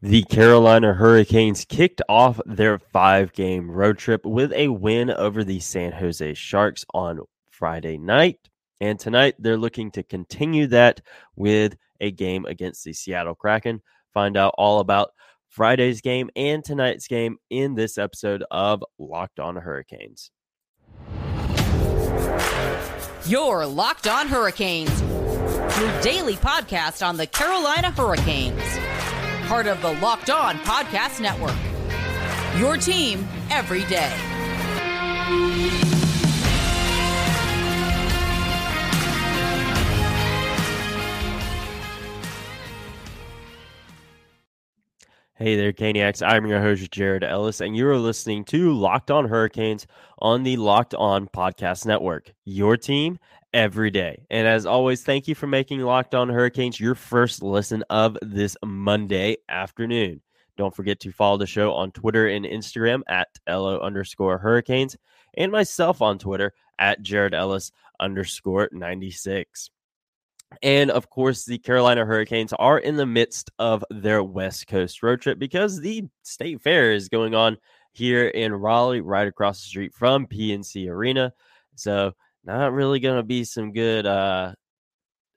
The Carolina Hurricanes kicked off their five game road trip with a win over the San Jose Sharks on Friday night. And tonight they're looking to continue that with a game against the Seattle Kraken. Find out all about Friday's game and tonight's game in this episode of Locked On Hurricanes. Your Locked On Hurricanes, your daily podcast on the Carolina Hurricanes part of the Locked On Podcast Network. Your team every day. Hey there, Caniacs. I'm your host, Jared Ellis, and you are listening to Locked On Hurricanes on the Locked On Podcast Network. Your team every day. And as always, thank you for making Locked On Hurricanes your first listen of this Monday afternoon. Don't forget to follow the show on Twitter and Instagram at LO underscore Hurricanes and myself on Twitter at Jared Ellis underscore 96. And of course, the Carolina Hurricanes are in the midst of their West Coast road trip because the state fair is going on here in Raleigh, right across the street from PNC Arena. So not really going to be some good uh,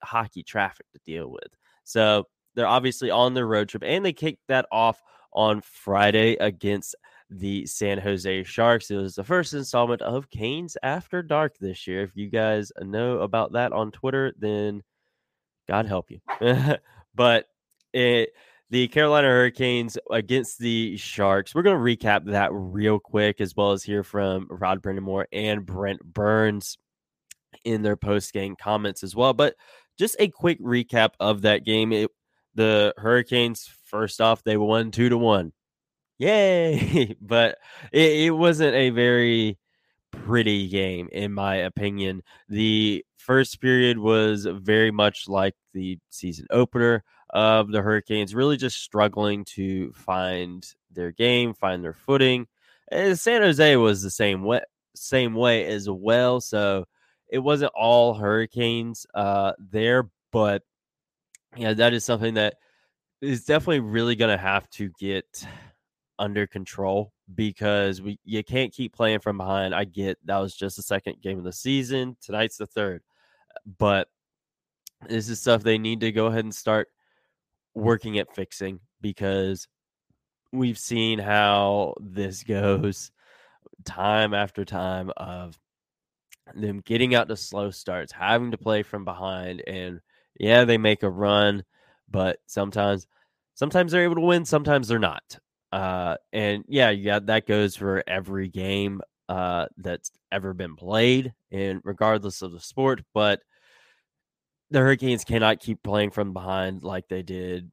hockey traffic to deal with. So they're obviously on their road trip, and they kicked that off on Friday against the San Jose Sharks. It was the first installment of Canes After Dark this year. If you guys know about that on Twitter, then God help you. but it the Carolina Hurricanes against the Sharks. We're going to recap that real quick, as well as hear from Rod Brind'Amour and Brent Burns in their post game comments as well. But just a quick recap of that game. It, the Hurricanes, first off, they won two to one. Yay! but it, it wasn't a very pretty game, in my opinion. The first period was very much like the season opener of the Hurricanes, really just struggling to find their game, find their footing. And San Jose was the same way, same way as well. So it wasn't all hurricanes uh, there, but yeah, that is something that is definitely really going to have to get under control because we you can't keep playing from behind. I get that was just the second game of the season. Tonight's the third, but this is stuff they need to go ahead and start working at fixing because we've seen how this goes time after time of them getting out to slow starts, having to play from behind, and yeah, they make a run, but sometimes sometimes they're able to win, sometimes they're not. Uh, and yeah, yeah, that goes for every game uh, that's ever been played, and regardless of the sport. But the Hurricanes cannot keep playing from behind like they did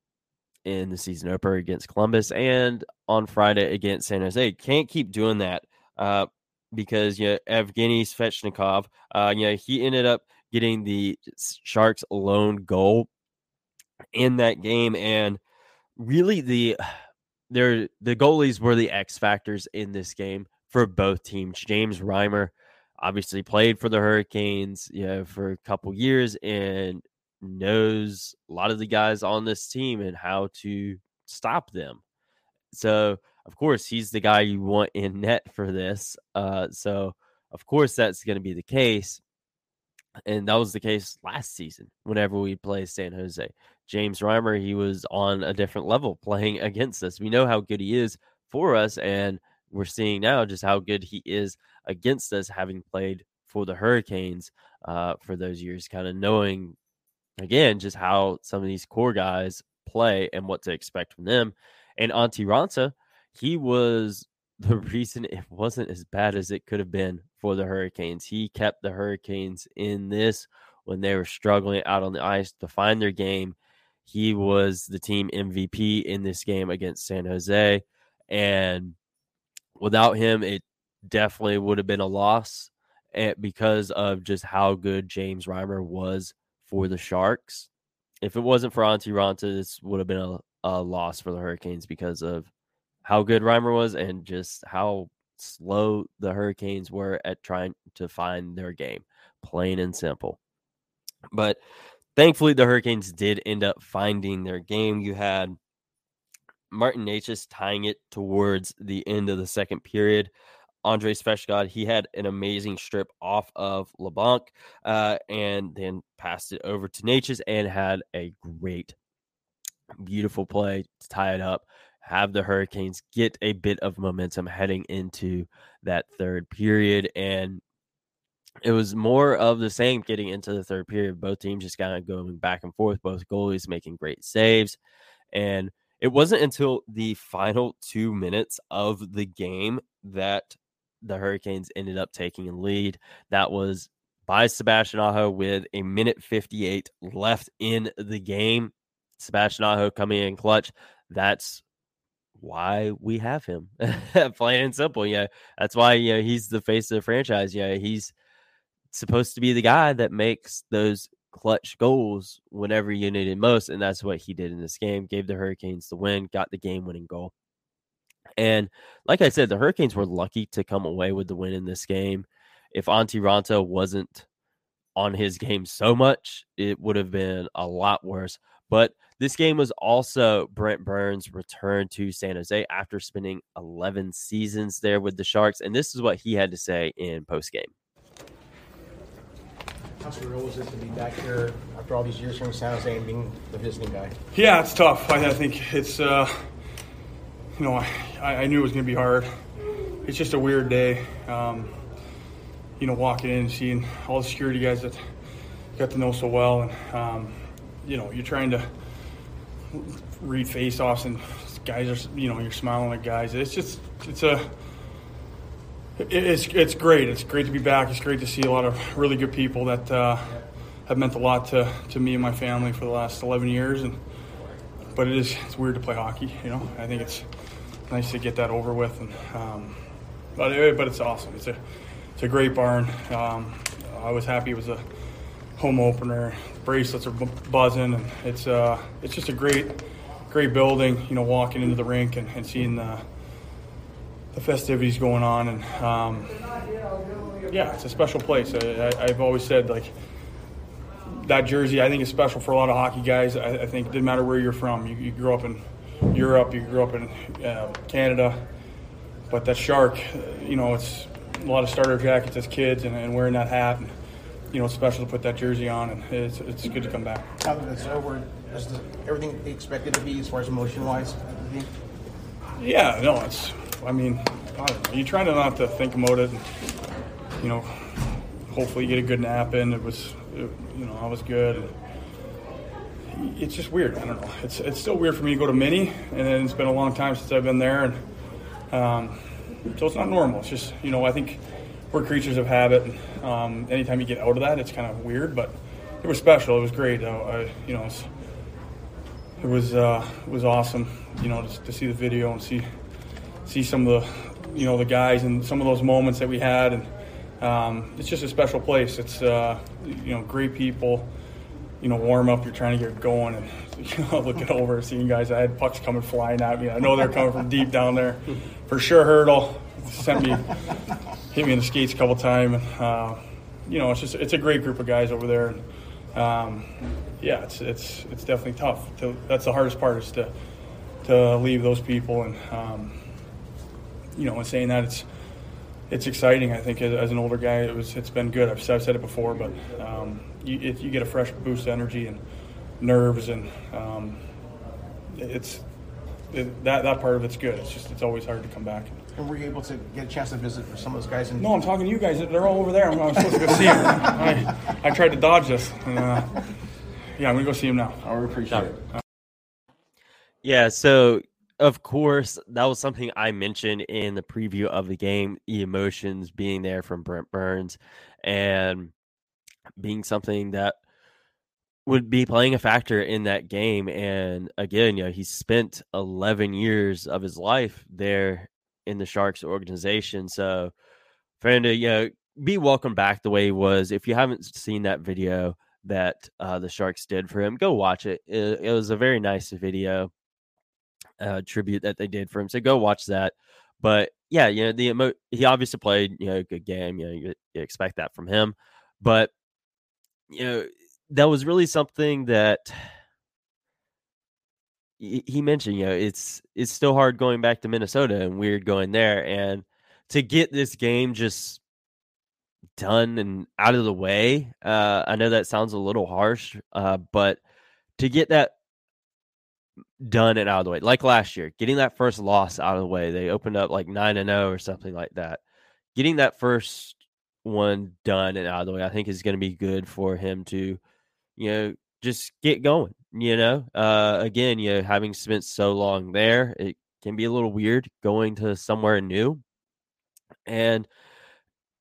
in the season opener against Columbus and on Friday against San Jose. Can't keep doing that. Uh, because you know, Evgeny Svechnikov, uh, you know, he ended up getting the Sharks' lone goal in that game, and really the there the goalies were the X factors in this game for both teams. James Reimer obviously played for the Hurricanes, you know, for a couple years and knows a lot of the guys on this team and how to stop them. So of course, he's the guy you want in net for this. Uh, so, of course, that's going to be the case. And that was the case last season whenever we played San Jose. James Reimer, he was on a different level playing against us. We know how good he is for us, and we're seeing now just how good he is against us, having played for the Hurricanes uh, for those years, kind of knowing again just how some of these core guys play and what to expect from them. And Antti Raanta, he was the reason it wasn't as bad as it could have been for the Hurricanes. He kept the Hurricanes in this when they were struggling out on the ice to find their game. He was the team MVP in this game against San Jose. And without him, it definitely would have been a loss eh, because of just how good James Reimer was for the Sharks. If it wasn't for Antti Raanta, this would have been a, a loss for the Hurricanes because of how good Reimer was and just how slow the Hurricanes were at trying to find their game, plain and simple. But thankfully, the Hurricanes did end up finding their game. You had Martin Necas tying it towards the end of the second period. Andrei Svechnikov, he had an amazing strip off of LeBlanc uh, and then passed it over to Necas and had a great, beautiful play to tie it up. Have the Hurricanes get a bit of momentum heading into that third period. And it was more of the same getting into the third period. Both teams just kind of going back and forth, both goalies making great saves. And it wasn't until the final two minutes of the game that the Hurricanes ended up taking a lead. That was by Sebastian Aho with a minute 58 left in the game. Sebastian Aho coming in clutch. That's why we have him. Plain and simple. Yeah. That's why, you know, he's the face of the franchise. Yeah. He's supposed to be the guy that makes those clutch goals whenever you need it most. And that's what he did in this game. Gave the Hurricanes the win, got the game winning goal. And like I said, the Hurricanes were lucky to come away with the win in this game. If Raanta wasn't on his game so much, it would have been a lot worse. But this game was also Brent Burns' return to San Jose after spending 11 seasons there with the Sharks. And this is what he had to say in post game. How surreal was it to be back here after all these years from San Jose and being the visiting guy? Yeah, it's tough. I, I think it's, uh, you know, I, I knew it was going to be hard. It's just a weird day. Um, you know, walking in and seeing all the security guys that got to know so well, and um, you know, you're trying to read face-offs, and guys are, you know, you're smiling at guys. It's just, it's a, it's it's great. It's great to be back. It's great to see a lot of really good people that uh, have meant a lot to, to me and my family for the last 11 years, and but it is it's weird to play hockey. You know, I think it's nice to get that over with, and um, but but it's awesome. It's a it's a great barn. Um, I was happy it was a home opener. Bracelets are buzzing, and it's uh, it's just a great, great building. You know, walking into the rink and, and seeing the the festivities going on, and um, yeah, it's a special place. I—I've always said like that jersey. I think is special for a lot of hockey guys. I, I think it doesn't matter where you're from. You, you grew up in Europe, you grew up in uh, Canada, but that shark, you know, it's a lot of starter jackets as kids and, and wearing that hat. And, you know, it's special to put that jersey on, and it's, it's good to come back. Now that it's over, is everything expected to be as far as emotion wise? Yeah, no, it's. I mean, I don't know. You try to not to think about it. And, you know, hopefully you get a good nap in. It was, it, you know, I was good. And it's just weird. I don't know. It's it's still weird for me to go to mini, and then it's been a long time since I've been there, and um, so it's not normal. It's just you know I think we're creatures of habit. Um, anytime you get out of that, it's kind of weird, but it was special. It was great. I, I you know, it was it was, uh, it was awesome. You know, to, to, see the video and see see some of the you know the guys and some of those moments that we had, and um, it's just a special place. It's uh, you know great people. You know, warm up. You're trying to get going, and you know, looking over, seeing guys. I had pucks coming flying at me. I know they're coming from deep down there. For sure, hurdle sent me hit me in the skates a couple times. Uh, you know, it's just it's a great group of guys over there. And, um, yeah, it's it's it's definitely tough. To, that's the hardest part is to to leave those people. And um, you know, in saying that, it's it's exciting. I think as, as, an older guy, it was it's been good. I've, I've said it before, but um, you it, you get a fresh boost of energy and nerves, and um, it's it, that that part of it's good. It's just it's always hard to come back. And were you able to get a chance to visit for some of those guys? In- no, I'm talking to you guys. They're all over there. I'm, I'm supposed to go see them. I, I tried to dodge this. And, uh, yeah, I'm gonna go see them now. I appreciate it. Yeah. So of course, that was something I mentioned in the preview of the game. The emotions being there from Brent Burns, and being something that would be playing a factor in that game. And again, you know, he spent 11 years of his life there in the Sharks organization. So to you know be welcomed back the way he was. If you haven't seen that video that uh, the Sharks did for him, go watch it. It, it was a very nice video uh, tribute that they did for him. So go watch that. But yeah, you know the emo- he obviously played you know a good game. You know you, you expect that from him, but you know that was really something that he mentioned, you know, it's it's still hard going back to Minnesota and weird going there, and to get this game just done and out of the way. Uh, I know that sounds a little harsh, uh, but to get that done and out of the way, like last year, getting that first loss out of the way, they opened up like nine and zero or something like that. Getting that first one done and out of the way, I think is going to be good for him to, you know, just get going. You know, uh, again, you know, having spent so long there, it can be a little weird going to somewhere new, and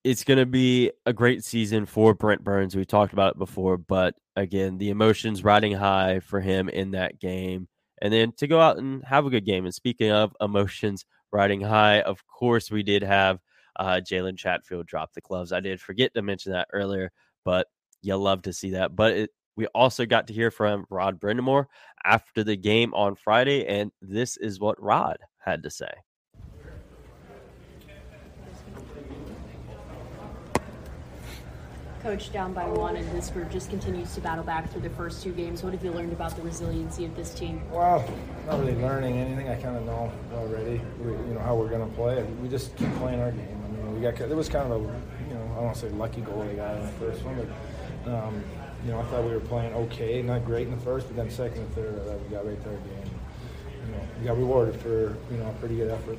it's going to be a great season for Brent Burns. We talked about it before, but again, the emotions riding high for him in that game, and then to go out and have a good game. And speaking of emotions riding high, of course, we did have uh, Jalen Chatfield dropped the gloves. I did forget to mention that earlier, but you love to see that. But it, we also got to hear from Rod Brind'Amour after the game on Friday, and this is what Rod had to say. Coach down by one, and this group just continues to battle back through the first two games. What have you learned about the resiliency of this team? Well, not really learning anything. I kind of know already. We, you know how we're going to play. We just keep playing our game. I mean, we got there was kind of a you know I don't say lucky goal they got in the first one, but um, you know I thought we were playing okay, not great in the first, but then second and third, uh, we got right there again. You know, we got rewarded for you know a pretty good effort.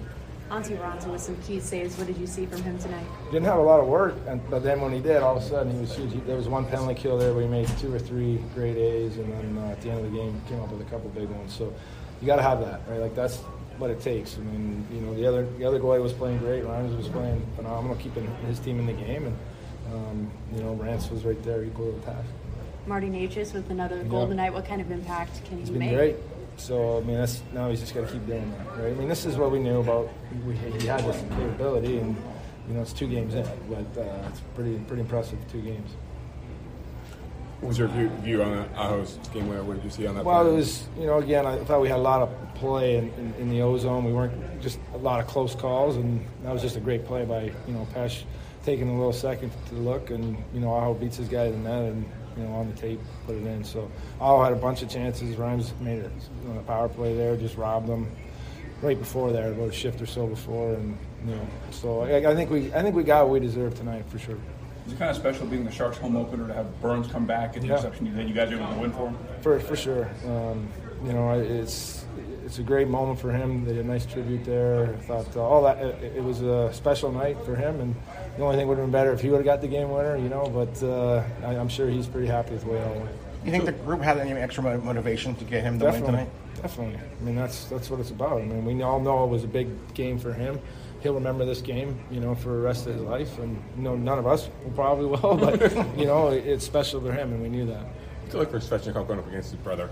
Antti Raanta with some key saves. What did you see from him tonight? Didn't have a lot of work, and, but then when he did, all of a sudden he was huge. He, there was one penalty kill there where he made two or three great A's, and then uh, at the end of the game came up with a couple big ones. So you got to have that, right? Like that's what it takes. I mean, you know, the other the other goalie was playing great. Ryan was playing phenomenal, keeping his team in the game, and um, you know, Rance was right there equal to the task. Marty Necas with another goal yeah. tonight. What kind of impact can he make? Great. So I mean, that's now he's just got to keep doing that, right? I mean, this is what we knew about. We, he had this capability, and you know, it's two games in, but uh, it's pretty pretty impressive. Two games. What was your view, view on Aho's game winner? What did you see on that? Well, play? it was you know again I thought we had a lot of play in, in, in, the ozone. We weren't just a lot of close calls, and that was just a great play by you know Pesh taking a little second to look, and you know Aho beats his guy in the net, and you know, on the tape, put it in. So all had a bunch of chances. Rhymes made a, you know, a power play there, just robbed them right before there, about a shift or so before, and you know, so I, I think we I think we got what we deserve tonight for sure. It's kind of special being the Sharks' home opener to have Burns come back at the yeah. reception that you guys are able to win for him? For for sure. Um, you know, it's it's a great moment for him. They did a nice tribute there. I thought uh, all that it, it, was a special night for him, and the only thing would have been better if he would have got the game winner, you know. But uh, I, am sure he's pretty happy with the way it all went. You think the group had any extra motivation to get him to definitely, win tonight? Definitely. I mean, that's that's what it's about. I mean, we all know it was a big game for him. He'll remember this game, you know, for the rest of his life, and you know, none of us will probably will, but you know, it's special for him, and we knew that. What's it like for Svechnikov going up against his brother?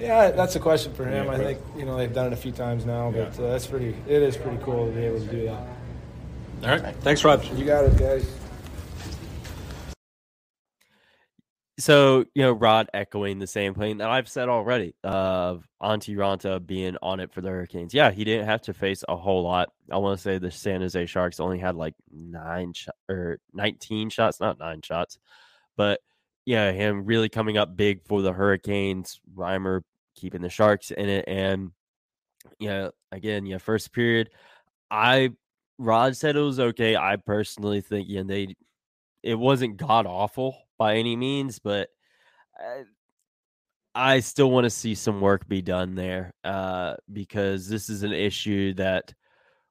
Yeah, that's a question for him. Yeah, I think you know they've done it a few times now, but yeah. uh, that's pretty. It is pretty cool to be able to do that. All right, thanks, Rod. You got it, guys. So you know, Rod echoing the same thing that I've said already of Antti Raanta being on it for the Hurricanes. Yeah, he didn't have to face a whole lot. I want to say the San Jose Sharks only had like nine sh- or nineteen shots, not nine shots, but yeah, him really coming up big for the Hurricanes. Reimer keeping the Sharks in it, and yeah, again, yeah, first period, I Rod said it was okay. I personally think yeah, they it wasn't god awful by any means, but I, I still want to see some work be done there uh, because this is an issue that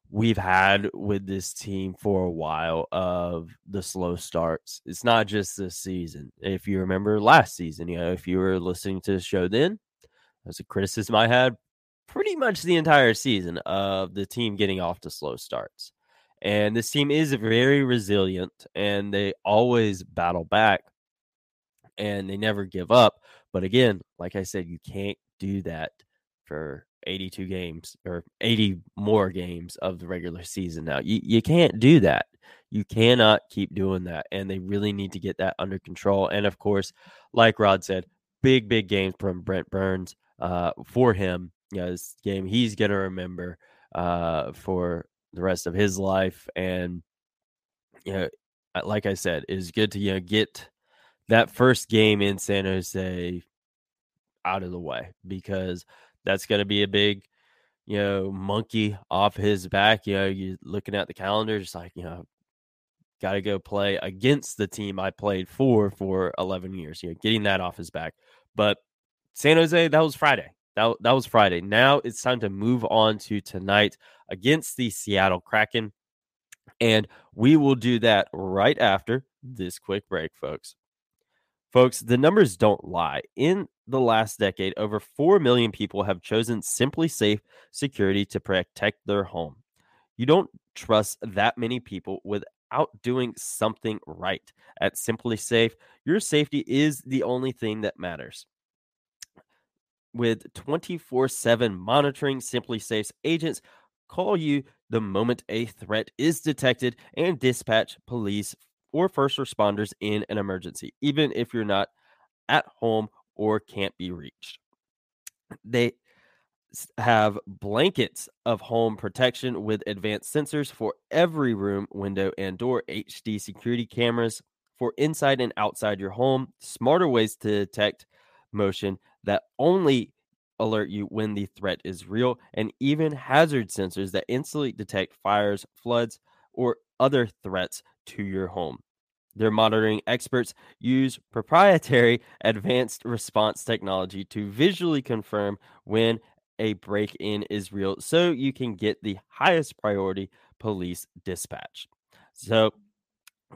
we've had with this team for a while of the slow starts. It's not just this season. If you remember last season, you know, if you were listening to the show then, as a criticism I had pretty much the entire season of the team getting off to slow starts. And this team is very resilient and they always battle back and they never give up. But again, like I said, you can't do that for 82 games or 80 more games of the regular season now. You, you can't do that. You cannot keep doing that. And they really need to get that under control. And of course, like Rod said, big, big games from Brent Burns uh, for him. You know, this game he's going to remember uh, for the rest of his life. And, you know, like I said, it's good to, you know, get that first game in San Jose out of the way because – that's going to be a big, you know, monkey off his back. You know, you looking at the calendar, just like, you know, got to go play against the team I played for for 11 years. You know, getting that off his back. But San Jose, that was Friday. That, that was Friday. Now it's time to move on to tonight against the Seattle Kraken. And we will do that right after this quick break, folks. Folks, the numbers don't lie. In the last decade, over 4 million people have chosen SimpliSafe Security to protect their home. You don't trust that many people without doing something right. At SimpliSafe, your safety is the only thing that matters. With 24 7 monitoring, SimpliSafe's agents call you the moment a threat is detected and dispatch police or first responders in an emergency, even if you're not at home or can't be reached. They have blankets of home protection with advanced sensors for every room, window, and door, HD security cameras for inside and outside your home, smarter ways to detect motion that only alert you when the threat is real, and even hazard sensors that instantly detect fires, floods, or other threats to your home. Their monitoring experts use proprietary advanced response technology to visually confirm when a break in is real so you can get the highest priority police dispatch. So,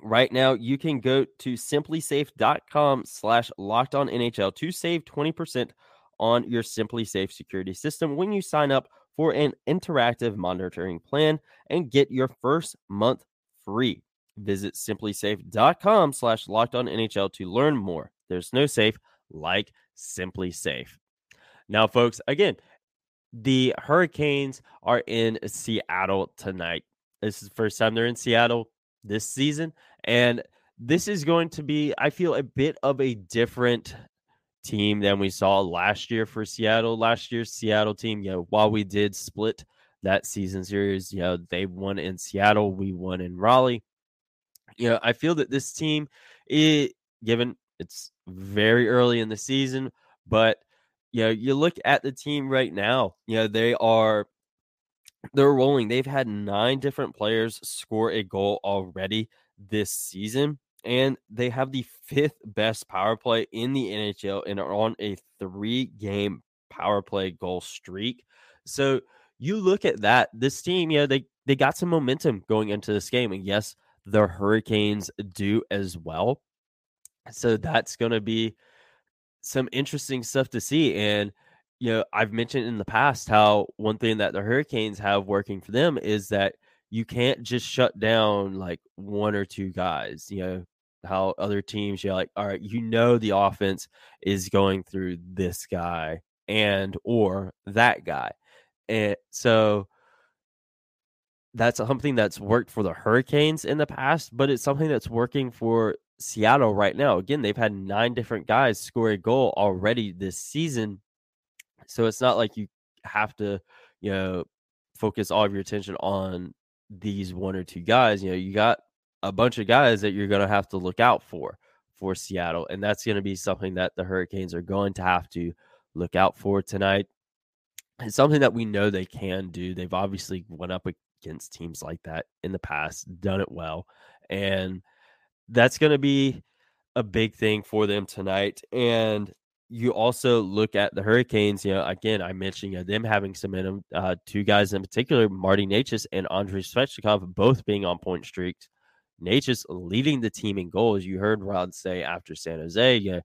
right now you can go to simplisafe.com slash locked on NHL to save 20% on your SimpliSafe security system when you sign up for an interactive monitoring plan and get your first month free. Visit simplisafe.com slash locked on NHL to learn more. There's no safe like SimpliSafe. Now, folks, again, the Hurricanes are in Seattle tonight. This is the first time they're in Seattle this season. And this is going to be, I feel, a bit of a different team than we saw last year for Seattle. Last year's Seattle team, you know, while we did split that season series, you know, they won in Seattle, we won in Raleigh. You know, I feel that this team, it, given it's very early in the season, but you know, you look at the team right now, you know, they are they're rolling. They've had nine different players score a goal already this season and they have the fifth best power play in the NHL and are on a three game power play goal streak. So you look at that, this team, yeah, they, they got some momentum going into this game. And yes, the Hurricanes do as well. So that's going to be some interesting stuff to see. And, you know, I've mentioned in the past how one thing that the Hurricanes have working for them is that you can't just shut down like one or two guys. You know, how other teams you're like, all right, you know the offense is going through this guy and or that guy. And so that's something that's worked for the Hurricanes in the past, but it's something that's working for Seattle right now. Again, they've had nine different guys score a goal already this season. So it's not like you have to, you know, focus all of your attention on these one or two guys. You know, you got a bunch of guys that you're going to have to look out for for Seattle, and that's going to be something that the Hurricanes are going to have to look out for tonight. It's something that we know they can do. They've obviously went up against teams like that in the past, done it well, and that's going to be a big thing for them tonight. And you also look at the Hurricanes. You know, again, I mentioned you know, them having some in them. Uh, two guys in particular, Marty Necas and Andrei Svechnikov, both being on point streaks. Necas leading the team in goals. You heard Rod say after San Jose, yeah,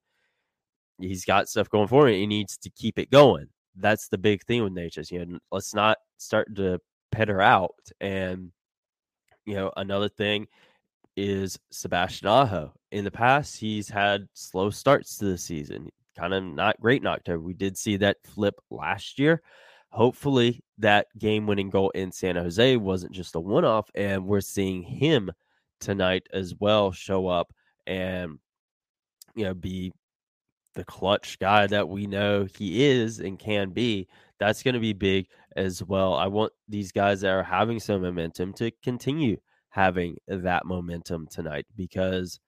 he's got stuff going for him. He needs to keep it going. That's the big thing with Necas. You know, let's not start to petter out. And you know, another thing is Sebastian Aho. In the past, he's had slow starts to the season, kind of not great in October. We did see that flip last year. Hopefully, that game winning goal in San Jose wasn't just a one off, and we're seeing him tonight as well show up and you know be the clutch guy that we know he is and can be that's going to be big as well i want these guys that are having some momentum to continue having that momentum tonight because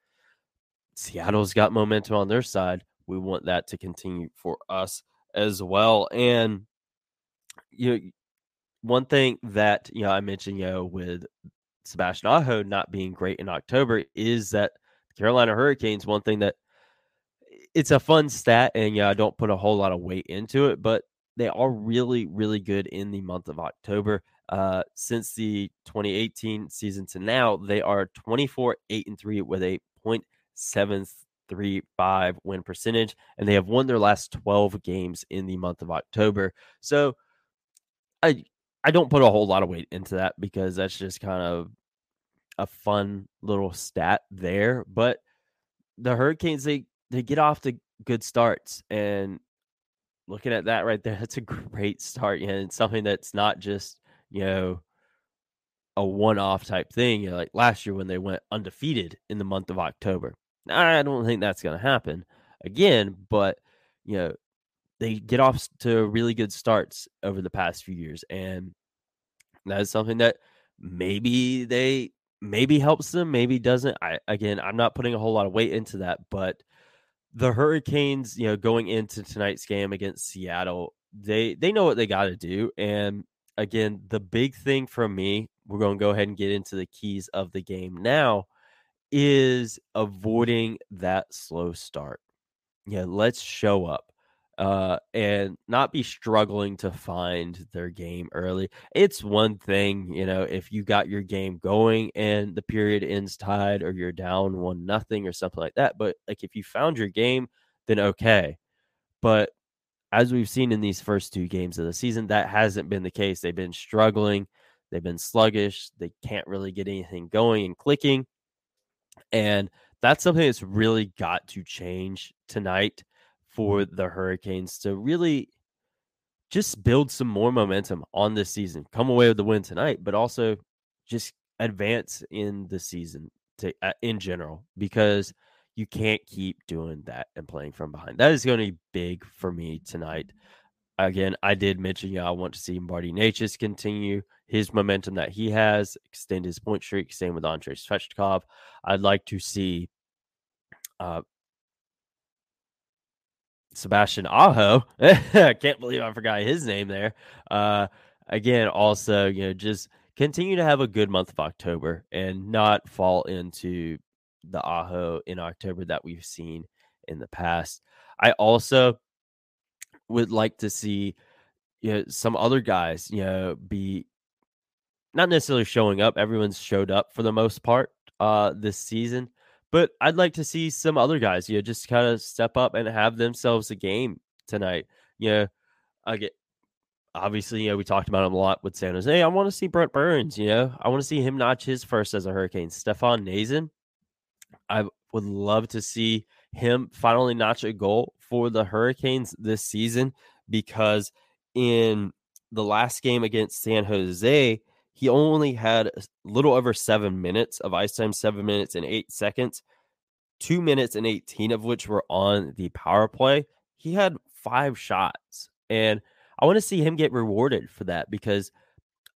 seattle's got momentum on their side we want that to continue for us as well and you know, one thing that you know I mentioned, you know, with Sebastian Aho not being great in October is that Carolina Hurricanes. One thing that it's a fun stat, and yeah, I don't put a whole lot of weight into it, but they are really, really good in the month of October. Uh, since the 2018 season to now, they are 24, 8, and 3 with a 0.735 win percentage, and they have won their last 12 games in the month of October. So I I don't put a whole lot of weight into that because that's just kind of a fun little stat there. But the Hurricanes, they they get off to good starts and looking at that right there, that's a great start. And it's something that's not just, you know, a one off type thing. You know, like last year when they went undefeated in the month of October. I don't think that's going to happen again, but, you know, they get off to really good starts over the past few years. And that is something that maybe they maybe helps them, maybe doesn't. I again, I'm not putting a whole lot of weight into that, but the Hurricanes, you know, going into tonight's game against Seattle, they they know what they got to do. And again, the big thing for me, we're going to go ahead and get into the keys of the game now, is avoiding that slow start. Yeah, let's show up uh, and not be struggling to find their game early. It's one thing, you know, if you got your game going and the period ends tied or you're down one nothing or something like that. But like if you found your game, then okay. But as we've seen in these first two games of the season, that hasn't been the case. They've been struggling, they've been sluggish, they can't really get anything going and clicking. And that's something that's really got to change tonight for the Hurricanes to really just build some more momentum on this season. Come away with the win tonight, but also just advance in the season to uh, in general because you can't keep doing that and playing from behind. That is going to be big for me tonight. Again, I did mention, yeah, I want to see Marty Necas continue his momentum that he has, extend his point streak. Same with Andrei Svechnikov. I'd like to see uh, Sebastian Aho. I can't believe I forgot his name there. Uh, again, also, you know, just continue to have a good month of October and not fall into the Aho in October that we've seen in the past. I also would like to see you know some other guys, you know, be not necessarily showing up. Everyone's showed up for the most part uh this season, but I'd like to see some other guys, you know, just kind of step up and have themselves a game tonight. You know, I get obviously, you know, we talked about him a lot with San Jose. I want to see Brent Burns, you know, I want to see him notch his first as a Hurricane. Stefan Noesen, I would love to see him finally notch a goal for the Hurricanes this season because in the last game against San Jose, he only had a little over seven minutes of ice time, seven minutes and eight seconds, two minutes and 18 of which were on the power play. He had five shots. And I want to see him get rewarded for that because,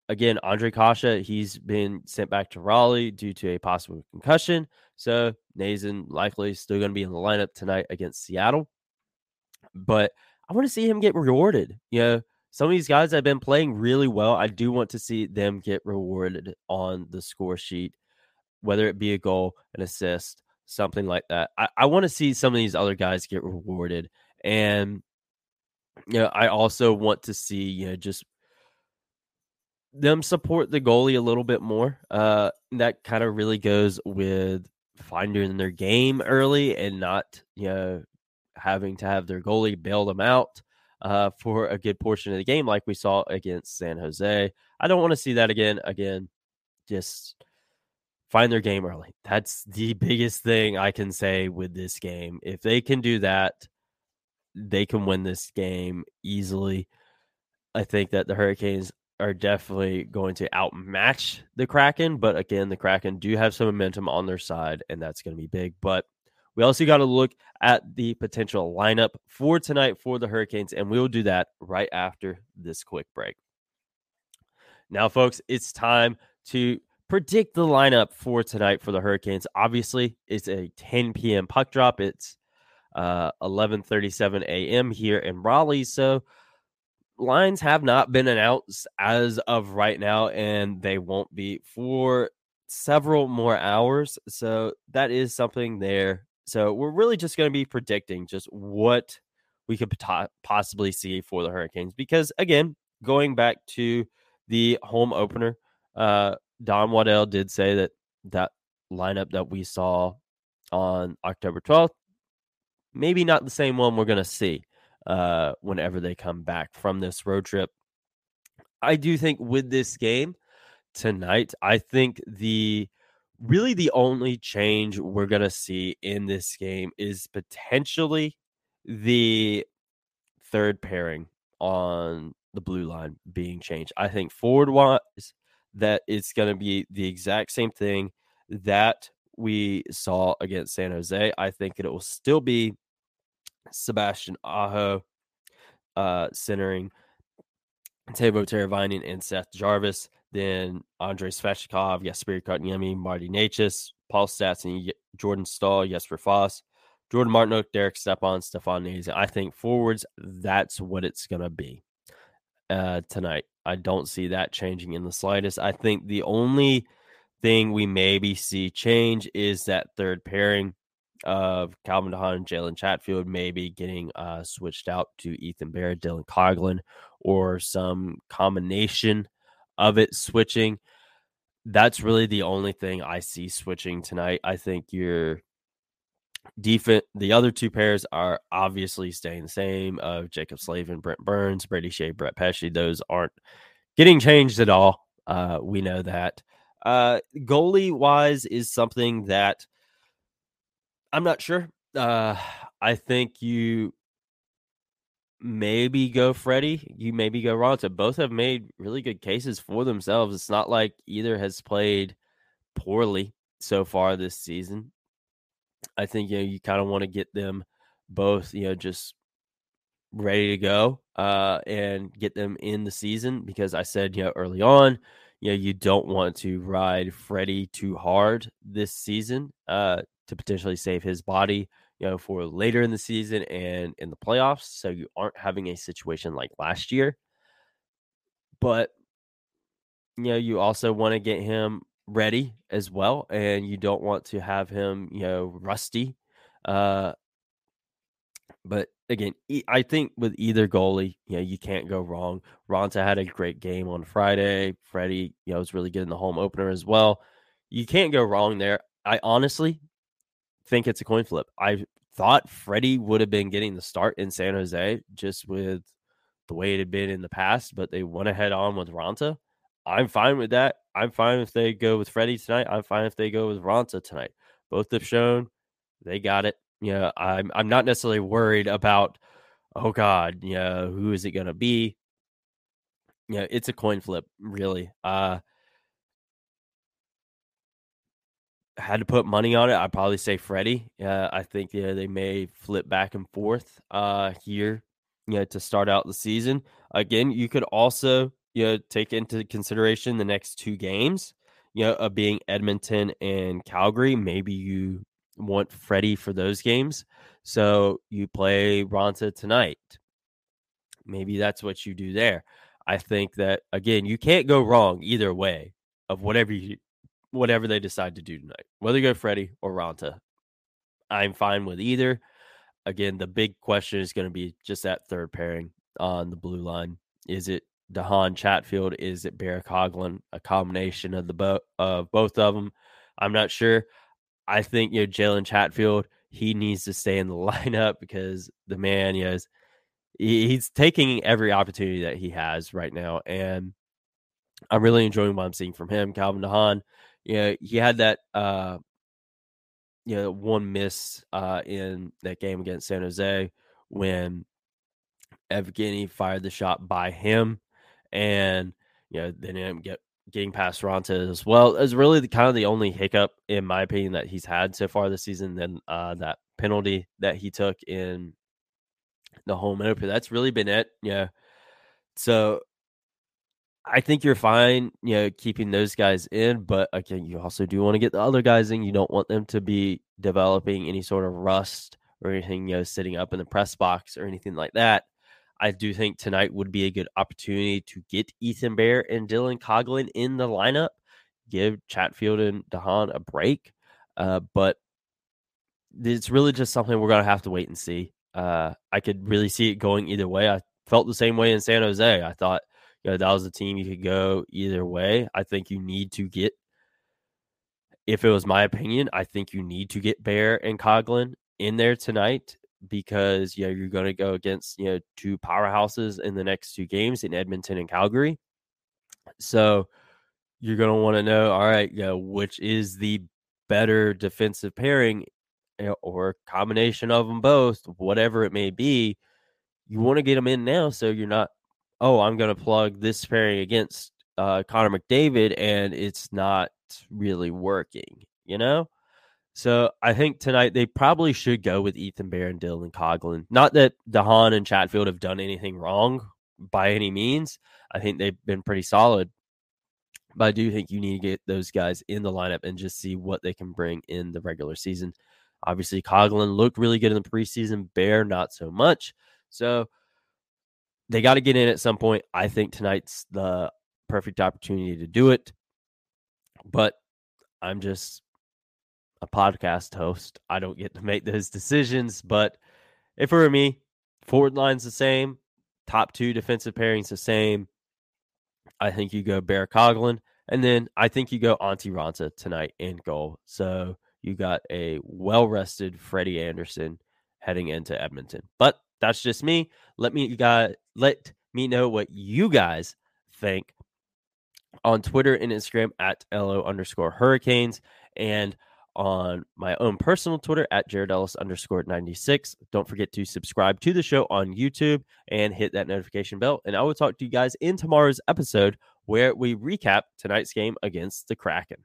again, Ondrej Kase, he's been sent back to Raleigh due to a possible concussion. So Noesen likely still going to be in the lineup tonight against Seattle. But I want to see him get rewarded. You know, some of these guys have been playing really well. I do want to see them get rewarded on the score sheet, whether it be a goal, an assist, something like that. I, I want to see some of these other guys get rewarded. And you know, I also want to see, you know, just them support the goalie a little bit more. Uh that kind of really goes with finding their game early and not, you know, having to have their goalie bail them out uh, for a good portion of the game, like we saw against San Jose. I don't want to see that again. Again, just find their game early. That's the biggest thing I can say with this game. If they can do that, they can win this game easily. I think that the Hurricanes are definitely going to outmatch the Kraken, but again, the Kraken do have some momentum on their side, and that's going to be big. But we also got to look at the potential lineup for tonight for the Hurricanes, and we will do that right after this quick break. Now, folks, it's time to predict the lineup for tonight for the Hurricanes. Obviously, it's a 10 p.m. puck drop. It's uh, 11:37 a.m. here in Raleigh, so lines have not been announced as of right now, and they won't be for several more hours. So that is something there. So we're really just going to be predicting just what we could possibly see for the Hurricanes. Because again, going back to the home opener, uh, Don Waddell did say that that lineup that we saw on October 12th, maybe not the same one we're going to see uh, whenever they come back from this road trip. I do think with this game tonight, I think the really the only change we're going to see in this game is potentially the third pairing on the blue line being changed. I think forward wise that it's going to be the exact same thing that we saw against San Jose. I think it will still be Sebastian Aho uh, centering Teuvo Teravainen and Seth Jarvis. Then Andrei Svechnikov, Jesperi Kotkaniemi, Marty Necas, Paul Stastny, Jordan Staal, Jesper Fast, Jordan Martinook, Derek Stepan, Stefan Noesen. I think forwards, that's what it's going to be uh, tonight. I don't see that changing in the slightest. I think the only thing we maybe see change is that third pairing of Calvin DeHaan and Jalen Chatfield maybe getting uh, switched out to Ethan Bear, Dylan Coghlan, or some combination of it switching. That's really the only thing I see switching tonight. I think your defense, the other two pairs are obviously staying the same of Jaccob Slavin, Brent Burns, Brady Skjei, Brett Pesce. Those aren't getting changed at all. Uh, we know that. Uh, goalie wise is something that I'm not sure. Uh, I think you maybe go Freddie, you maybe go Raanta. Both have made really good cases for themselves. It's not like either has played poorly so far this season. I think you know you kind of want to get them both, you know, just ready to go uh, and get them in the season because I said, you know, early on, you know, you don't want to ride Freddie too hard this season uh, to potentially save his body, you know, for later in the season and in the playoffs. So you aren't having a situation like last year. But, you know, you also want to get him ready as well. And you don't want to have him, you know, rusty. Uh, but again, I think with either goalie, you know, you can't go wrong. Raanta had a great game on Friday. Freddie, you know, was really good in the home opener as well. You can't go wrong there. I honestly think it's a coin flip. I thought Freddie would have been getting the start in San Jose just with the way it had been in the past, but they went ahead on with Raanta. I'm fine with that. I'm fine if they go with Freddie tonight. I'm fine if they go with Raanta tonight. Both have shown they got it you know, I'm I'm not necessarily worried about, oh God, you know, who is it gonna be? You know, it's a coin flip, really. Uh had to put money on it, I'd probably say Freddie. Uh, I think yeah, they may flip back and forth uh here, you know, to start out the season. Again, you could also, you know, take into consideration the next two games, you know, of being Edmonton and Calgary. Maybe you want Freddie for those games. So you play Raanta tonight. Maybe that's what you do there. I think that again, you can't go wrong either way of whatever you whatever they decide to do tonight. Whether you go Freddie or Raanta. I'm fine with either. Again, the big question is going to be just that third pairing on the blue line. Is it DeHaan Chatfield? Is it Barrett Coghlan? A combination of the bo- both of them. I'm not sure. I think you know Jalen Chatfield he needs to stay in the lineup because the man he has he, he's taking every opportunity that he has right now, and I'm really enjoying what I'm seeing from him. Calvin DeHaan, know, he had that uh you know one miss uh in that game against San Jose when Evgeny fired the shot by him, and you know they didn't get getting past Raanta as well is really the kind of the only hiccup in my opinion that he's had so far this season. Then uh, that penalty that he took in the home opener, that's really been it. Yeah. So I think you're fine, you know, keeping those guys in, but again, you also do want to get the other guys in. You don't want them to be developing any sort of rust or anything, you know, sitting up in the press box or anything like that. I do think tonight would be a good opportunity to get Ethan Bear and Dylan Coghlan in the lineup, give Chatfield and DeHaan a break. Uh, but it's really just something we're going to have to wait and see. Uh, I could really see it going either way. I felt the same way in San Jose. I thought, you know, that was a team you could go either way. I think you need to get, if it was my opinion, I think you need to get Bear and Coghlan in there tonight because you know you're going to go against you know two powerhouses in the next two games in Edmonton and Calgary. So you're going to want to know, all right, you know, which is the better defensive pairing eh, or combination of them both, whatever it may be. You want to get them in now so you're not, oh, I'm going to plug this pairing against uh, Connor McDavid and it's not really working, you know? So I think tonight they probably should go with Ethan Bear and Dylan Coghlan. Not that DeHaan and Chatfield have done anything wrong by any means. I think they've been pretty solid. But I do think you need to get those guys in the lineup and just see what they can bring in the regular season. Obviously, Coghlan looked really good in the preseason. Bear, not so much. So they got to get in at some point. I think tonight's the perfect opportunity to do it. But I'm just a podcast host. I don't get to make those decisions. But if it were me, forward line's the same, top two defensive pairings the same. I think you go Bear Coghlan, and then I think you go Antti Raanta tonight in goal. So you got a well rested Freddie Andersen heading into Edmonton. But that's just me. Let me you guys let me know what you guys think on Twitter and Instagram at LO underscore hurricanes and on my own personal Twitter at Jared Ellis underscore 96. Don't forget to subscribe to the show on YouTube and hit that notification bell. And I will talk to you guys in tomorrow's episode where we recap tonight's game against the Kraken.